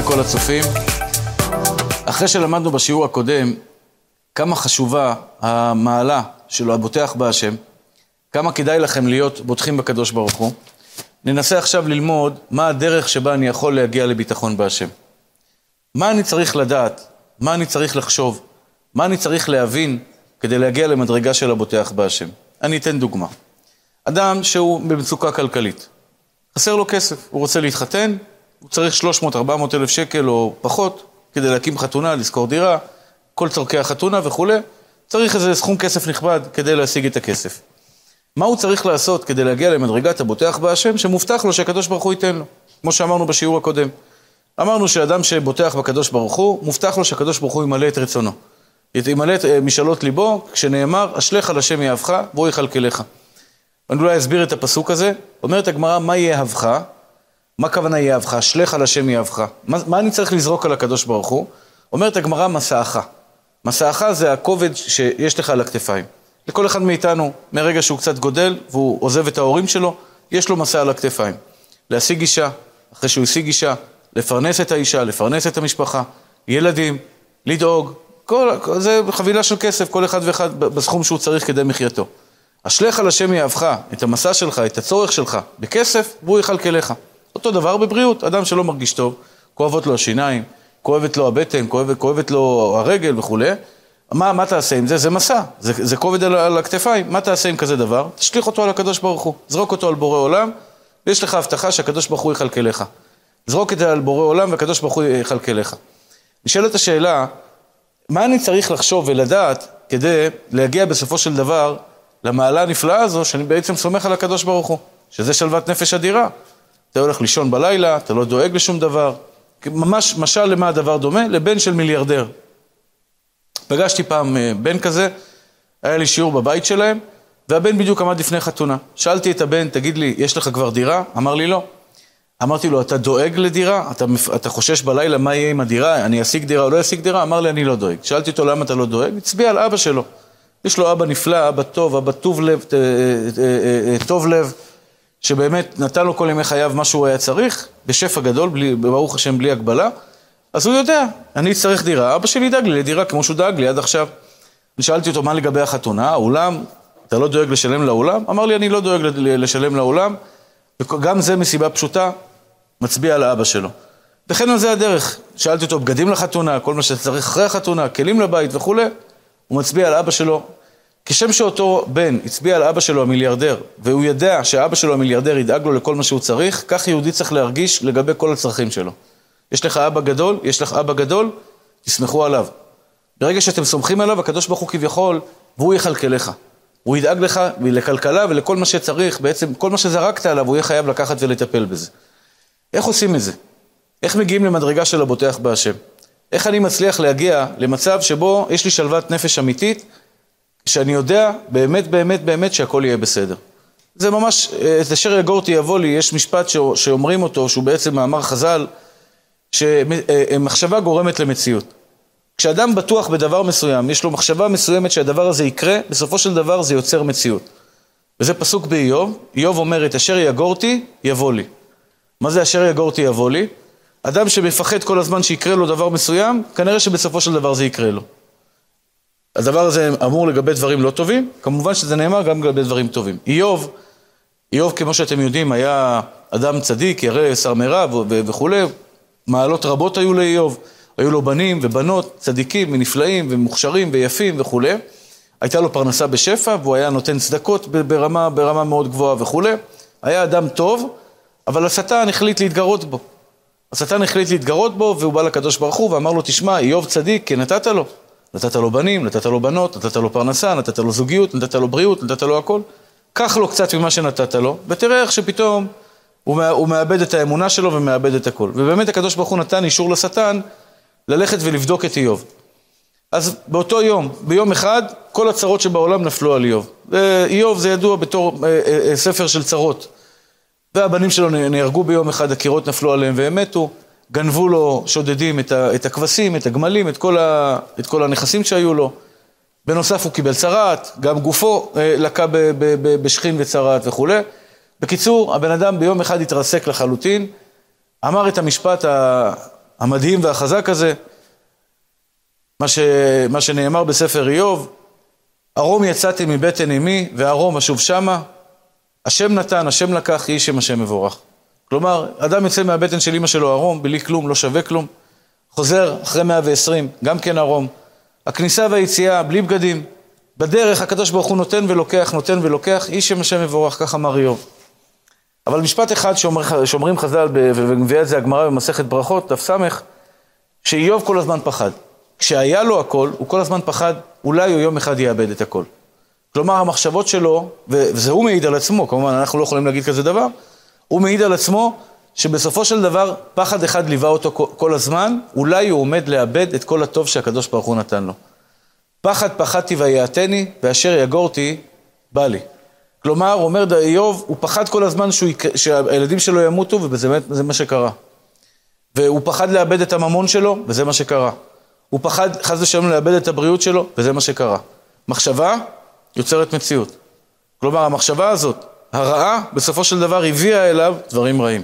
לכל הצופים. אחרי שלמדנו בשיעור הקודם כמה חשובה המעלה של הבוטח בהשם, כמה כדאי לכם להיות בוטחים בקדוש ברוך הוא, ננסה עכשיו ללמוד מה הדרך שבה אני יכול להגיע לביטחון בהשם. מה אני צריך לדעת, מה אני צריך לחשוב, מה אני צריך להבין כדי להגיע למדרגה של הבוטח בהשם. אני אתן דוגמה. אדם שהוא במצוקה כלכלית, חסר לו כסף, הוא רוצה להתחתן, הוא צריך 300-400 אלף שקל או פחות כדי להקים חתונה, לשכור דירה, כל צורכי החתונה וכולי, צריך איזה סכום כסף נכבד כדי להשיג את הכסף. מה הוא צריך לעשות כדי להגיע למדרגת הבוטח בהשם, שמובטח לו שהקדוש ברוך הוא ייתן לו, כמו שאמרנו בשיעור הקודם. אמרנו שאדם שבוטח בקדוש ברוך הוא, מובטח לו שהקדוש ברוך הוא ימלא את רצונו. ימלא את אה, משאלות ליבו, כשנאמר, אשליך על השם יאהבך, והוא יכלכלך. אני אולי אסביר את הפסוק הזה. אומרת הגמרא, מה יאהבך? מה הכוונה יאהבך? אשליך על השם יאהבך. מה, מה אני צריך לזרוק על הקדוש ברוך הוא? אומרת הגמרא, מסעך. מסעך זה הכובד שיש לך על הכתפיים. לכל אחד מאיתנו, מרגע שהוא קצת גודל והוא עוזב את ההורים שלו, יש לו מסע על הכתפיים. להשיג אישה, אחרי שהוא השיג אישה, לפרנס את האישה, לפרנס את המשפחה, ילדים, לדאוג, כל, זה חבילה של כסף, כל אחד ואחד בסכום שהוא צריך כדי מחייתו. אשליך על השם יאהבך, את המסע שלך, את הצורך שלך, בכסף, והוא יכלכלך. אותו דבר בבריאות, אדם שלא מרגיש טוב, כואבות לו השיניים, כואבת לו הבטן, כואבת, כואבת לו הרגל וכולי, מה, מה תעשה עם זה? זה מסע, זה, זה כובד על, על הכתפיים, מה תעשה עם כזה דבר? תשליך אותו על הקדוש ברוך הוא, זרוק אותו על בורא עולם, ויש לך הבטחה שהקדוש ברוך הוא יכלכלך. זרוק את זה על בורא עולם והקדוש ברוך הוא יכלכלך. נשאלת השאלה, מה אני צריך לחשוב ולדעת כדי להגיע בסופו של דבר למעלה הנפלאה הזו, שאני בעצם סומך על הקדוש ברוך הוא, שזה שלוות נפש אדירה. אתה הולך לישון בלילה, אתה לא דואג לשום דבר. ממש משל למה הדבר דומה? לבן של מיליארדר. פגשתי פעם אה, בן כזה, היה לי שיעור בבית שלהם, והבן בדיוק עמד לפני חתונה. שאלתי את הבן, תגיד לי, יש לך כבר דירה? אמר לי לא. אמרתי לו, אתה דואג לדירה? אתה, אתה חושש בלילה מה יהיה עם הדירה? אני אשיג דירה או לא אשיג דירה? אמר לי, אני לא דואג. שאלתי אותו, למה אתה לא דואג? הצביע על אבא שלו. יש לו אבא נפלא, אבא טוב, אבא טוב לב, אה, אה, טוב לב, שבאמת נתן לו כל ימי חייו מה שהוא היה צריך, בשפע גדול, בלי, ברוך השם, בלי הגבלה. אז הוא יודע, אני אצטרך דירה, אבא שלי ידאג לי לדירה כמו שהוא דאג לי עד עכשיו. אני שאלתי אותו, מה לגבי החתונה? האולם, אתה לא דואג לשלם לאולם? אמר לי, אני לא דואג לשלם לאולם, וגם זה מסיבה פשוטה, מצביע על האבא שלו. וכן על זה הדרך. שאלתי אותו, בגדים לחתונה, כל מה שצריך אחרי החתונה, כלים לבית וכולי, הוא מצביע על אבא שלו. כשם שאותו בן הצביע על אבא שלו המיליארדר, והוא יודע שאבא שלו המיליארדר ידאג לו לכל מה שהוא צריך, כך יהודי צריך להרגיש לגבי כל הצרכים שלו. יש לך אבא גדול, יש לך אבא גדול, תסמכו עליו. ברגע שאתם סומכים עליו, הקדוש ברוך הוא כביכול, והוא יכלכלך. הוא ידאג לך לכלכלה ולכל מה שצריך, בעצם כל מה שזרקת עליו, הוא יהיה חייב לקחת ולטפל בזה. איך עושים את זה? איך מגיעים למדרגה של הבוטח בהשם? איך אני מצליח להגיע למצב שבו יש לי שלוות נפש אמיתית, שאני יודע באמת באמת באמת שהכל יהיה בסדר. זה ממש, את אשר יגורתי יבוא לי, יש משפט שאומרים אותו, שהוא בעצם מאמר חז"ל, שמחשבה גורמת למציאות. כשאדם בטוח בדבר מסוים, יש לו מחשבה מסוימת שהדבר הזה יקרה, בסופו של דבר זה יוצר מציאות. וזה פסוק באיוב, איוב אומר את אשר יגורתי יבוא לי. מה זה אשר יגורתי יבוא לי? אדם שמפחד כל הזמן שיקרה לו דבר מסוים, כנראה שבסופו של דבר זה יקרה לו. הדבר הזה אמור לגבי דברים לא טובים, כמובן שזה נאמר גם לגבי דברים טובים. איוב, איוב כמו שאתם יודעים היה אדם צדיק, ירא, שר מרב וכולי, מעלות רבות היו לאיוב, היו לו בנים ובנות צדיקים ונפלאים ומוכשרים ויפים וכולי. הייתה לו פרנסה בשפע והוא היה נותן צדקות ברמה, ברמה מאוד גבוהה וכולי. היה אדם טוב, אבל השטן החליט להתגרות בו. השטן החליט להתגרות בו והוא בא לקדוש ברוך הוא ואמר לו, תשמע, איוב צדיק, כי נתת לו. נתת לו בנים, נתת לו בנות, נתת לו פרנסה, נתת לו זוגיות, נתת לו בריאות, נתת לו הכל. קח לו קצת ממה שנתת לו, ותראה איך שפתאום הוא, הוא מאבד את האמונה שלו ומאבד את הכל. ובאמת הקדוש ברוך הוא נתן אישור לשטן ללכת ולבדוק את איוב. אז באותו יום, ביום אחד, כל הצרות שבעולם נפלו על איוב. איוב זה ידוע בתור אה, אה, אה, ספר של צרות. והבנים שלו נהרגו ביום אחד, הקירות נפלו עליהם והם מתו. גנבו לו שודדים את הכבשים, את הגמלים, את כל, ה, את כל הנכסים שהיו לו. בנוסף הוא קיבל צרעת, גם גופו אה, לקה בשכין וצרעת וכולי. בקיצור, הבן אדם ביום אחד התרסק לחלוטין, אמר את המשפט המדהים והחזק הזה, מה, ש... מה שנאמר בספר איוב, ארום יצאתי מבטן אמי וארום אשוב שמה, השם נתן, השם לקח, יהי שם השם מבורך. כלומר, אדם יוצא מהבטן של אמא שלו ערום, בלי כלום, לא שווה כלום. חוזר אחרי 120, גם כן ערום. הכניסה והיציאה, בלי בגדים. בדרך הקדוש ברוך הוא נותן ולוקח, נותן ולוקח, איש שם השם מבורך, כך אמר איוב. אבל משפט אחד שאומר, שאומרים חז"ל, ומביאה את זה הגמרא במסכת ברכות, דף ס', שאיוב כל הזמן פחד. כשהיה לו הכל, הוא כל הזמן פחד, אולי הוא יום אחד יאבד את הכל. כלומר, המחשבות שלו, וזה הוא מעיד על עצמו, כמובן, אנחנו לא יכולים להגיד כזה דבר, הוא מעיד על עצמו שבסופו של דבר פחד אחד ליווה אותו כל הזמן, אולי הוא עומד לאבד את כל הטוב שהקדוש ברוך הוא נתן לו. פחד פחדתי ויעתני, ואשר יגורתי, בא לי. כלומר, אומר איוב, הוא פחד כל הזמן שהוא, שהילדים שלו ימותו, וזה מה שקרה. והוא פחד לאבד את הממון שלו, וזה מה שקרה. הוא פחד חס ושלום לאבד את הבריאות שלו, וזה מה שקרה. מחשבה יוצרת מציאות. כלומר, המחשבה הזאת, הרעה, בסופו של דבר הביאה אליו דברים רעים.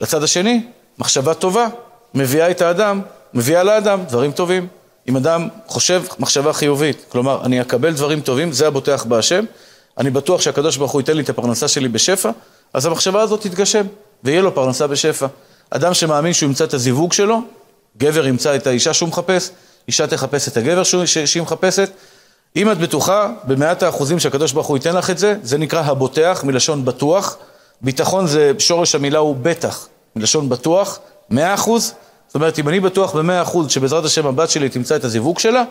לצד השני, מחשבה טובה מביאה את האדם, מביאה לאדם דברים טובים. אם אדם חושב מחשבה חיובית, כלומר, אני אקבל דברים טובים, זה הבוטח בהשם, אני בטוח שהקדוש ברוך הוא ייתן לי את הפרנסה שלי בשפע, אז המחשבה הזאת תתגשם, ויהיה לו פרנסה בשפע. אדם שמאמין שהוא ימצא את הזיווג שלו, גבר ימצא את האישה שהוא מחפש, אישה תחפש את הגבר שהיא מחפשת. אם את בטוחה במאת האחוזים שהקדוש ברוך הוא ייתן לך את זה, זה נקרא הבוטח, מלשון בטוח. ביטחון זה, שורש המילה הוא בטח, מלשון בטוח, מאה אחוז. זאת אומרת, אם אני בטוח במאה אחוז שבעזרת השם הבת שלי תמצא את הזיווג שלה,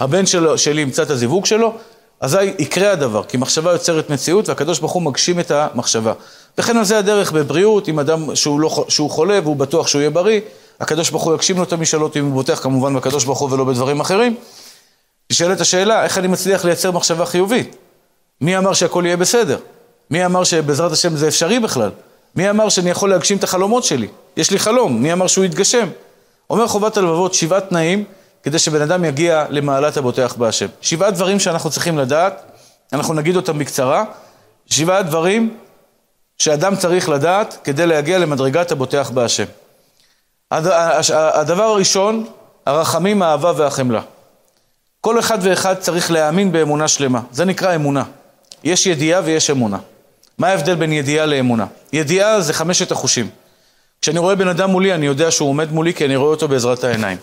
הבן שלו, שלי ימצא את הזיווג שלו, אזי יקרה הדבר, כי מחשבה יוצרת מציאות והקדוש ברוך הוא מגשים את המחשבה. וכן על זה הדרך בבריאות, אם אדם שהוא, לא, שהוא חולה והוא בטוח שהוא יהיה בריא, הקדוש ברוך הוא יגשים לו את המשאלות, אם הוא בוטח כמובן בקדוש ברוך הוא ולא בדברים אחרים. נשאלת השאלה, איך אני מצליח לייצר מחשבה חיובית? מי אמר שהכל יהיה בסדר? מי אמר שבעזרת השם זה אפשרי בכלל? מי אמר שאני יכול להגשים את החלומות שלי? יש לי חלום, מי אמר שהוא יתגשם? אומר חובת הלבבות שבעה תנאים כדי שבן אדם יגיע למעלת הבוטח בהשם. שבעה דברים שאנחנו צריכים לדעת, אנחנו נגיד אותם בקצרה, שבעה דברים שאדם צריך לדעת כדי להגיע למדרגת הבוטח בהשם. הדבר הראשון, הרחמים, האהבה והחמלה. כל אחד ואחד צריך להאמין באמונה שלמה, זה נקרא אמונה. יש ידיעה ויש אמונה. מה ההבדל בין ידיעה לאמונה? ידיעה זה חמשת החושים. כשאני רואה בן אדם מולי, אני יודע שהוא עומד מולי כי אני רואה אותו בעזרת העיניים.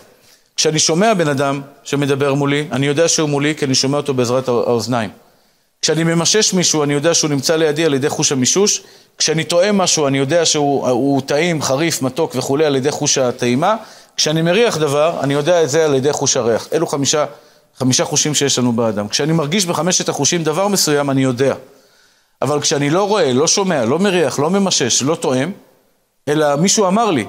כשאני שומע בן אדם שמדבר מולי, אני יודע שהוא מולי כי אני שומע אותו בעזרת האוזניים. כשאני ממשש מישהו, אני יודע שהוא נמצא לידי על ידי חוש המישוש. כשאני טועם משהו, אני יודע שהוא טעים, חריף, מתוק וכולי על ידי חוש הטעימה. כשאני מריח דבר, אני יודע את זה על ידי חוש הריח. אלו חמישה, חמישה חושים שיש לנו באדם. כשאני מרגיש בחמשת החושים דבר מסוים, אני יודע. אבל כשאני לא רואה, לא שומע, לא מריח, לא ממשש, לא טועם, אלא מישהו אמר לי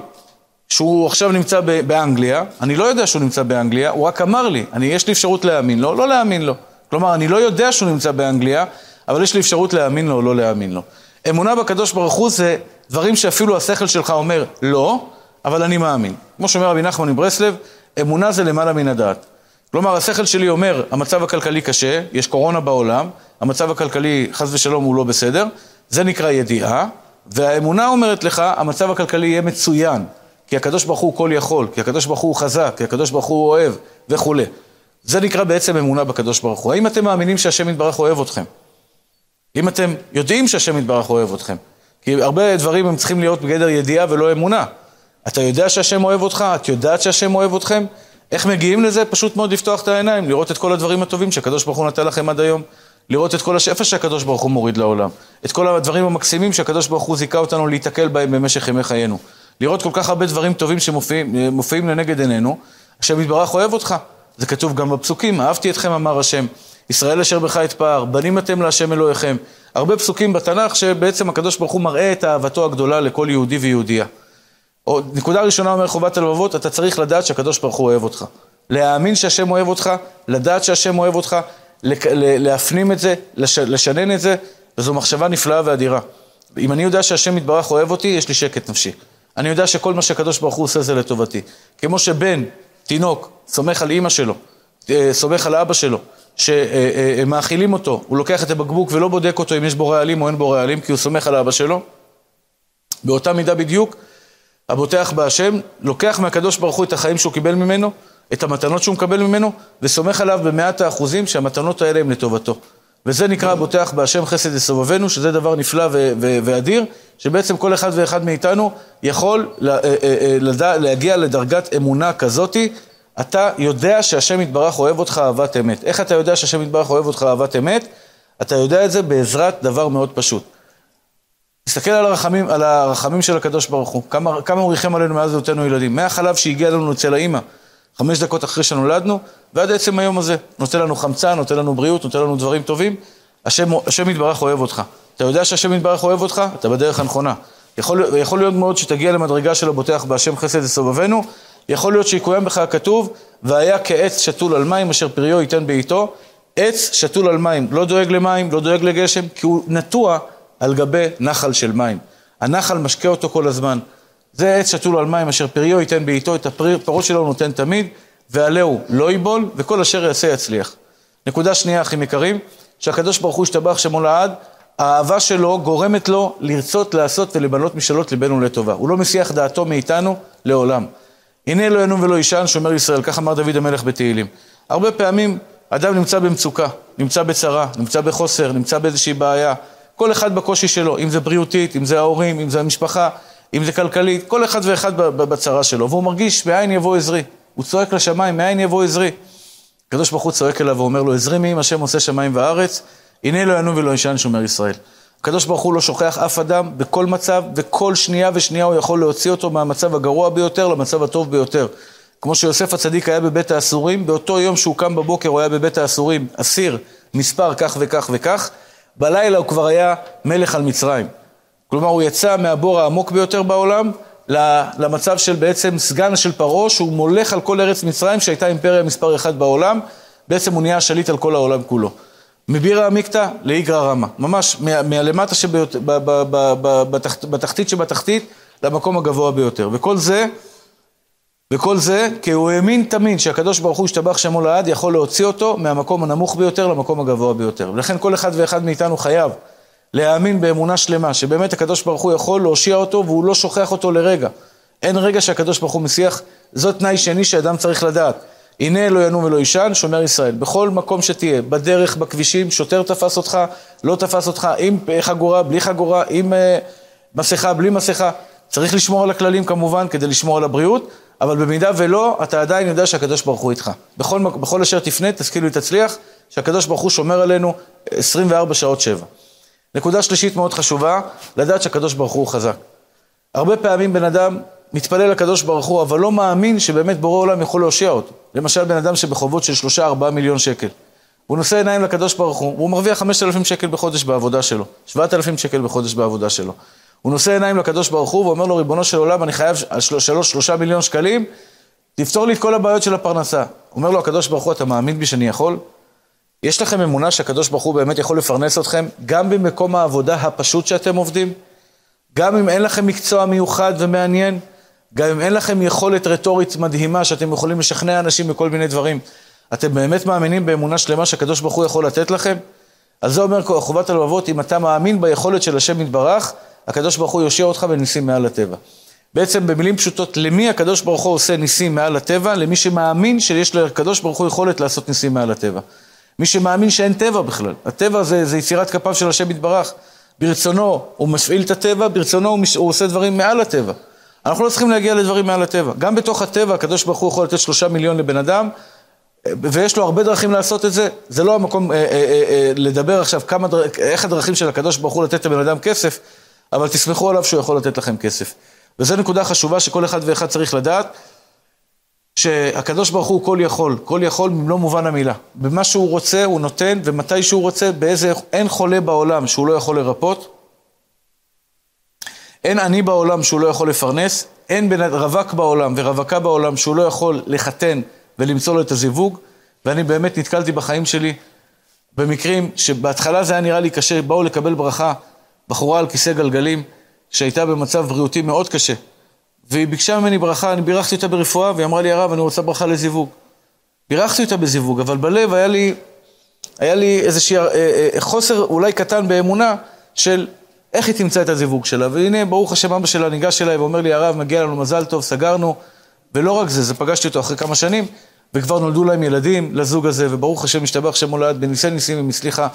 שהוא עכשיו נמצא באנגליה, אני לא יודע שהוא נמצא באנגליה, הוא רק אמר לי, אני, יש לי אפשרות להאמין לו, לא להאמין לו. כלומר, אני לא יודע שהוא נמצא באנגליה, אבל יש לי אפשרות להאמין לו או לא להאמין לו. אמונה בקדוש ברוך הוא זה דברים שאפילו השכל שלך אומר לא, אבל אני מאמין. כמו שאומר רבי נחמן מברסלב, אמונה זה למעלה מן הדעת. כלומר, השכל שלי אומר, המצב הכלכלי קשה, יש קורונה בעולם, המצב הכלכלי, חס ושלום, הוא לא בסדר, זה נקרא ידיעה, והאמונה אומרת לך, המצב הכלכלי יהיה מצוין, כי הקדוש ברוך הוא כל יכול, כי הקדוש ברוך הוא חזק, כי הקדוש ברוך הוא אוהב, וכולי. זה נקרא בעצם אמונה בקדוש ברוך הוא. האם אתם מאמינים שהשם יתברך אוהב אתכם? אם אתם יודעים שהשם יתברך אוהב אתכם. כי הרבה דברים הם צריכים להיות בגדר ידיעה ולא אמונה. אתה יודע שהשם אוהב אותך? את יודעת שהשם אוהב אתכם? איך מגיעים לזה? פשוט מאוד לפתוח את העיניים, לראות את כל הדברים הטובים שהקדוש ברוך הוא נתן לכם עד היום. לראות את כל השפע שהקדוש ברוך הוא מוריד לעולם. את כל הדברים המקסימים שהקדוש ברוך הוא זיכה אותנו להיתקל בהם במשך ימי חיינו. לראות כל כך הרבה דברים טובים שמופיעים לנגד עינינו. השם יתברך אוהב אותך. זה כתוב גם בפסוקים, אהבתי אתכם אמר השם, ישראל אשר בך אתפאר, בנים אתם להשם אלוהיכם. הרבה פסוקים בתנ"ך שבעצם הקדוש ברוך הוא מראה את אהבתו הגדולה לכל יהודי ויהודייה. או, נקודה ראשונה אומר חובת הלבבות, אתה צריך לדעת שהקדוש ברוך הוא אוהב אותך. להאמין שהשם אוהב אותך, לדעת שהשם אוהב אותך, להפנים את זה, לשנן את זה, וזו מחשבה נפלאה ואדירה. אם אני יודע שהשם יתברך אוהב אותי, יש לי שקט נפשי. אני יודע שכל מה שהקדוש ברוך הוא עושה זה לטובתי. כמו שבן, תינוק, סומך על אימא שלו, אה, סומך על אבא שלו, שמאכילים אותו, הוא לוקח את הבקבוק ולא בודק אותו אם יש בו רעלים או אין בו רעלים, כי הוא סומך על אבא שלו. באותה מידה בדיוק, הבוטח בהשם, לוקח מהקדוש ברוך הוא את החיים שהוא קיבל ממנו, את המתנות שהוא מקבל ממנו, וסומך עליו במאת האחוזים שהמתנות האלה הן לטובתו. וזה נקרא בוטח בהשם חסד יסובבנו, שזה דבר נפלא ו- ו- ואדיר, שבעצם כל אחד ואחד מאיתנו יכול לה- אה, אה, לדע- להגיע לדרגת אמונה כזאתי. אתה יודע שהשם יתברך אוהב אותך אהבת אמת. איך אתה יודע שהשם יתברך אוהב אותך אהבת אמת? אתה יודע את זה בעזרת דבר מאוד פשוט. תסתכל על הרחמים, על הרחמים של הקדוש ברוך הוא, כמה, כמה הוא ריחם עלינו מאז היותנו ילדים. מהחלב שהגיע לנו אצל האימא, חמש דקות אחרי שנולדנו, ועד עצם היום הזה. נותן לנו חמצן, נותן לנו בריאות, נותן לנו דברים טובים. השם, השם יתברך אוהב אותך. אתה יודע שהשם יתברך אוהב אותך? אתה בדרך הנכונה. יכול, יכול להיות מאוד שתגיע למדרגה של הבוטח בהשם חסד לסובבנו, יכול להיות שיקוים בך הכתוב, והיה כעץ שתול על מים אשר פריו ייתן בעיתו. עץ שתול על מים, לא דואג למים, לא דואג לגשם, כי הוא נטוע על גבי נחל של מים. הנחל משקה אותו כל הזמן. זה עץ שתול על מים אשר פריו ייתן בעיתו, את הפירות שלו נותן תמיד, ועלהו לא ייבול, וכל אשר יעשה יצליח. נקודה שנייה, אחים יקרים, שהקדוש ברוך הוא השתבח שמו לעד, האהבה שלו גורמת לו לרצות לעשות ולבנות משאלות ליבנו לטובה. הוא לא מסיח דעתו מאיתנו לעולם. הנה לא ינום ולא יישן, שומר ישראל, כך אמר דוד המלך בתהילים. הרבה פעמים אדם נמצא במצוקה, נמצא בצרה, נמצא בחוסר, נמצא באיזושהי בעיה. כל אחד בקושי שלו, אם זה בריאותית, אם זה ההורים, אם זה המשפחה, אם זה כלכלית, כל אחד ואחד בצרה שלו, והוא מרגיש, מאין יבוא עזרי? הוא צועק לשמיים, מאין יבוא עזרי? הקדוש ברוך הוא צועק אליו ואומר לו, עזרי מי אם השם עושה שמיים וארץ, הנה לא ינום ולא ישן שומר ישראל. הקדוש ברוך הוא לא שוכח אף אדם בכל מצב, וכל שנייה ושנייה הוא יכול להוציא אותו מהמצב הגרוע ביותר למצב הטוב ביותר. כמו שיוסף הצדיק היה בבית האסורים, באותו יום שהוא קם בבוקר הוא היה בבית האסורים, אסיר, מספר כך וכך וכך, בלילה הוא כבר היה מלך על מצרים. כלומר, הוא יצא מהבור העמוק ביותר בעולם למצב של בעצם סגן של פרעה, שהוא מולך על כל ארץ מצרים, שהייתה אימפריה מספר אחת בעולם, בעצם הוא נהיה שליט על כל העולם כולו. מבירה עמיקתא לאיגרא רמא, ממש מהלמטה שבתחתית שבתחתית למקום הגבוה ביותר. וכל זה, וכל זה כי הוא האמין תמיד שהקדוש ברוך הוא השתבח שמו לעד יכול להוציא אותו מהמקום הנמוך ביותר למקום הגבוה ביותר. ולכן כל אחד ואחד מאיתנו חייב להאמין באמונה שלמה, שבאמת הקדוש ברוך הוא יכול להושיע אותו והוא לא שוכח אותו לרגע. אין רגע שהקדוש ברוך הוא מסיח, זאת תנאי שני שאדם צריך לדעת. הנה לא ינום ולא יישן, שומר ישראל. בכל מקום שתהיה, בדרך, בכבישים, שוטר תפס אותך, לא תפס אותך, עם חגורה, בלי חגורה, עם uh, מסכה, בלי מסכה. צריך לשמור על הכללים כמובן, כדי לשמור על הבריאות, אבל במידה ולא, אתה עדיין יודע שהקדוש ברוך הוא איתך. בכל, בכל אשר תפנה, תשכיל ותצליח, שהקדוש ברוך הוא שומר עלינו 24 שעות שבע. נקודה שלישית מאוד חשובה, לדעת שהקדוש ברוך הוא חזק. הרבה פעמים בן אדם מתפלל לקדוש ברוך הוא, אבל לא מאמין שבאמת בורא עולם יכול להושיע אותו. למשל, בן אדם שבחובות של שלושה, ארבעה מיליון שקל. הוא נושא עיניים לקדוש ברוך הוא, והוא מרוויח חמשת אלפים שקל בחודש בעבודה שלו, שבעת אלפים שקל בחודש בעבודה שלו. הוא נושא עיניים לקדוש ברוך הוא ואומר לו, ריבונו של עולם, אני חייב שלוש, שלושה מיליון שקלים, תפתור לי את כל הבעיות של הפרנסה. אומר לו הקדוש ברוך הוא, אתה מאמין בי שאני יכול? יש לכם אמונה שהקדוש ברוך הוא באמת יכול לפרנס אתכם, גם במקום העבודה הפשוט שאתם עובדים? גם אם אין לכם מקצוע מיוחד ומעניין? גם אם אין לכם יכולת רטורית מדהימה שאתם יכולים לשכנע אנשים בכל מיני דברים? אתם באמת מאמינים באמונה שלמה שהקדוש ברוך הוא יכול לתת לכם? על זה אומר חובת הלבבות, אם אתה מאמין ביכולת של השם יתברך, הקדוש ברוך הוא יושיע אותך בניסים מעל הטבע. בעצם במילים פשוטות, למי הקדוש ברוך הוא עושה ניסים מעל הטבע? למי שמאמין שיש לקדוש ברוך הוא יכולת לעשות ניסים מעל הטבע. מי שמאמין שאין טבע בכלל. הטבע זה, זה יצירת כפיו של השם יתברך. ברצונו הוא מפעיל את הטבע, ברצונו הוא, מש... הוא עושה דברים מעל הטבע. אנחנו לא צריכים להגיע לדברים מעל הטבע. גם בתוך הטבע הקדוש ברוך הוא יכול לתת שלושה מיליון לבן אדם, ויש לו הרבה דרכים לעשות את זה. זה לא המקום אה, אה, אה, אה, לדבר עכשיו כמה. איך הדרכים של הקדוש ברוך הוא לתת לבן אדם כסף, אבל תסמכו עליו שהוא יכול לתת לכם כסף. וזו נקודה חשובה שכל אחד ואחד צריך לדעת, שהקדוש ברוך הוא כל יכול, כל יכול במלוא מובן המילה. במה שהוא רוצה הוא נותן, ומתי שהוא רוצה, באיזה, אין חולה בעולם שהוא לא יכול לרפות, אין עני בעולם שהוא לא יכול לפרנס, אין בן רווק בעולם ורווקה בעולם שהוא לא יכול לחתן ולמצוא לו את הזיווג, ואני באמת נתקלתי בחיים שלי במקרים שבהתחלה זה היה נראה לי קשה, באו לקבל ברכה בחורה על כיסא גלגלים, שהייתה במצב בריאותי מאוד קשה. והיא ביקשה ממני ברכה, אני בירכתי אותה ברפואה, והיא אמרה לי, הרב, אני רוצה ברכה לזיווג. בירכתי אותה בזיווג, אבל בלב היה לי, היה לי איזשהו אה, אה, חוסר אולי קטן באמונה של איך היא תמצא את הזיווג שלה? והנה, ברוך השם, אבא שלה ניגש אליי ואומר לי, הרב, מגיע לנו מזל טוב, סגרנו. ולא רק זה, זה פגשתי אותו אחרי כמה שנים, וכבר נולדו להם ילדים לזוג הזה, וברוך השם, השתבח שם הולד, בניסי ניסים אם הצליחה.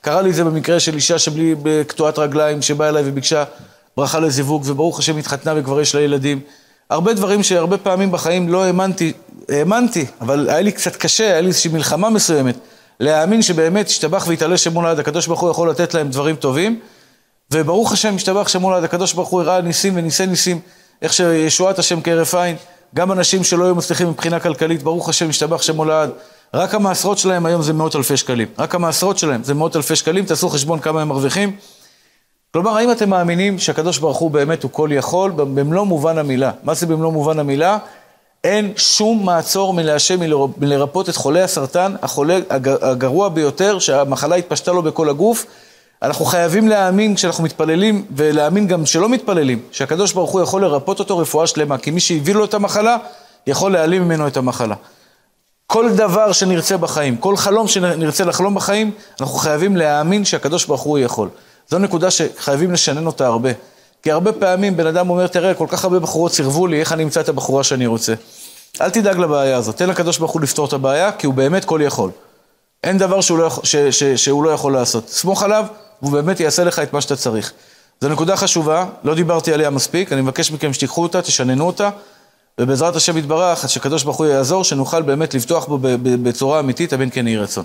קרה לי את זה במקרה של אישה שבלי קטועת רגליים, שבאה אליי וביקשה ברכה לזיווג, וברוך השם התחתנה וכבר יש לה ילדים. הרבה דברים שהרבה פעמים בחיים לא האמנתי, האמנתי, אבל היה לי קצת קשה, היה לי איזושהי מלחמה מסוימת, להאמין שבאמת השתבח והתעלה שמו לעד, הקדוש ברוך הוא יכול לתת להם דברים טובים, וברוך השם השתבח שמו לעד, הקדוש ברוך הוא הראה ניסים וניסי ניסים, איך שישועת השם כהרף עין, גם אנשים שלא היו מצליחים מבחינה כלכלית, ברוך השם השתבח שמו לעד, רק המעשרות שלהם היום זה מאות אלפי שקלים, רק המעשרות שלהם זה מאות אלפי שקלים, תעשו חשבון כמה הם מרוויחים. כלומר, האם אתם מאמינים שהקדוש ברוך הוא באמת הוא כל יכול, במלוא מובן המילה? מה זה במלוא מובן המילה? אין שום מעצור מלהשם מלרפות את חולי הסרטן, החולה הגרוע ביותר, שהמחלה התפשטה לו בכל הגוף. אנחנו חייבים להאמין כשאנחנו מתפללים, ולהאמין גם שלא מתפללים, שהקדוש ברוך הוא יכול לרפות אותו רפואה שלמה, כי מי שהביא לו את המחלה, יכול להעלים ממנו את המחלה. כל דבר שנרצה בחיים, כל חלום שנרצה לחלום בחיים, אנחנו חייבים להאמין שהקדוש ברוך הוא יכול. זו נקודה שחייבים לשנן אותה הרבה. כי הרבה פעמים בן אדם אומר, תראה, כל כך הרבה בחורות סירבו לי, איך אני אמצא את הבחורה שאני רוצה? אל תדאג לבעיה הזאת, תן לקדוש ברוך הוא לפתור את הבעיה, כי הוא באמת כל יכול. אין דבר שהוא לא, יכול, ש, ש, שהוא לא יכול לעשות. סמוך עליו, והוא באמת יעשה לך את מה שאתה צריך. זו נקודה חשובה, לא דיברתי עליה מספיק, אני מבקש מכם שתיקחו אותה, תשננו אותה, ובעזרת השם יתברך, שקדוש ברוך הוא יעזור, שנוכל באמת לבטוח בו בצורה אמיתית, אמן כן יהי רצון.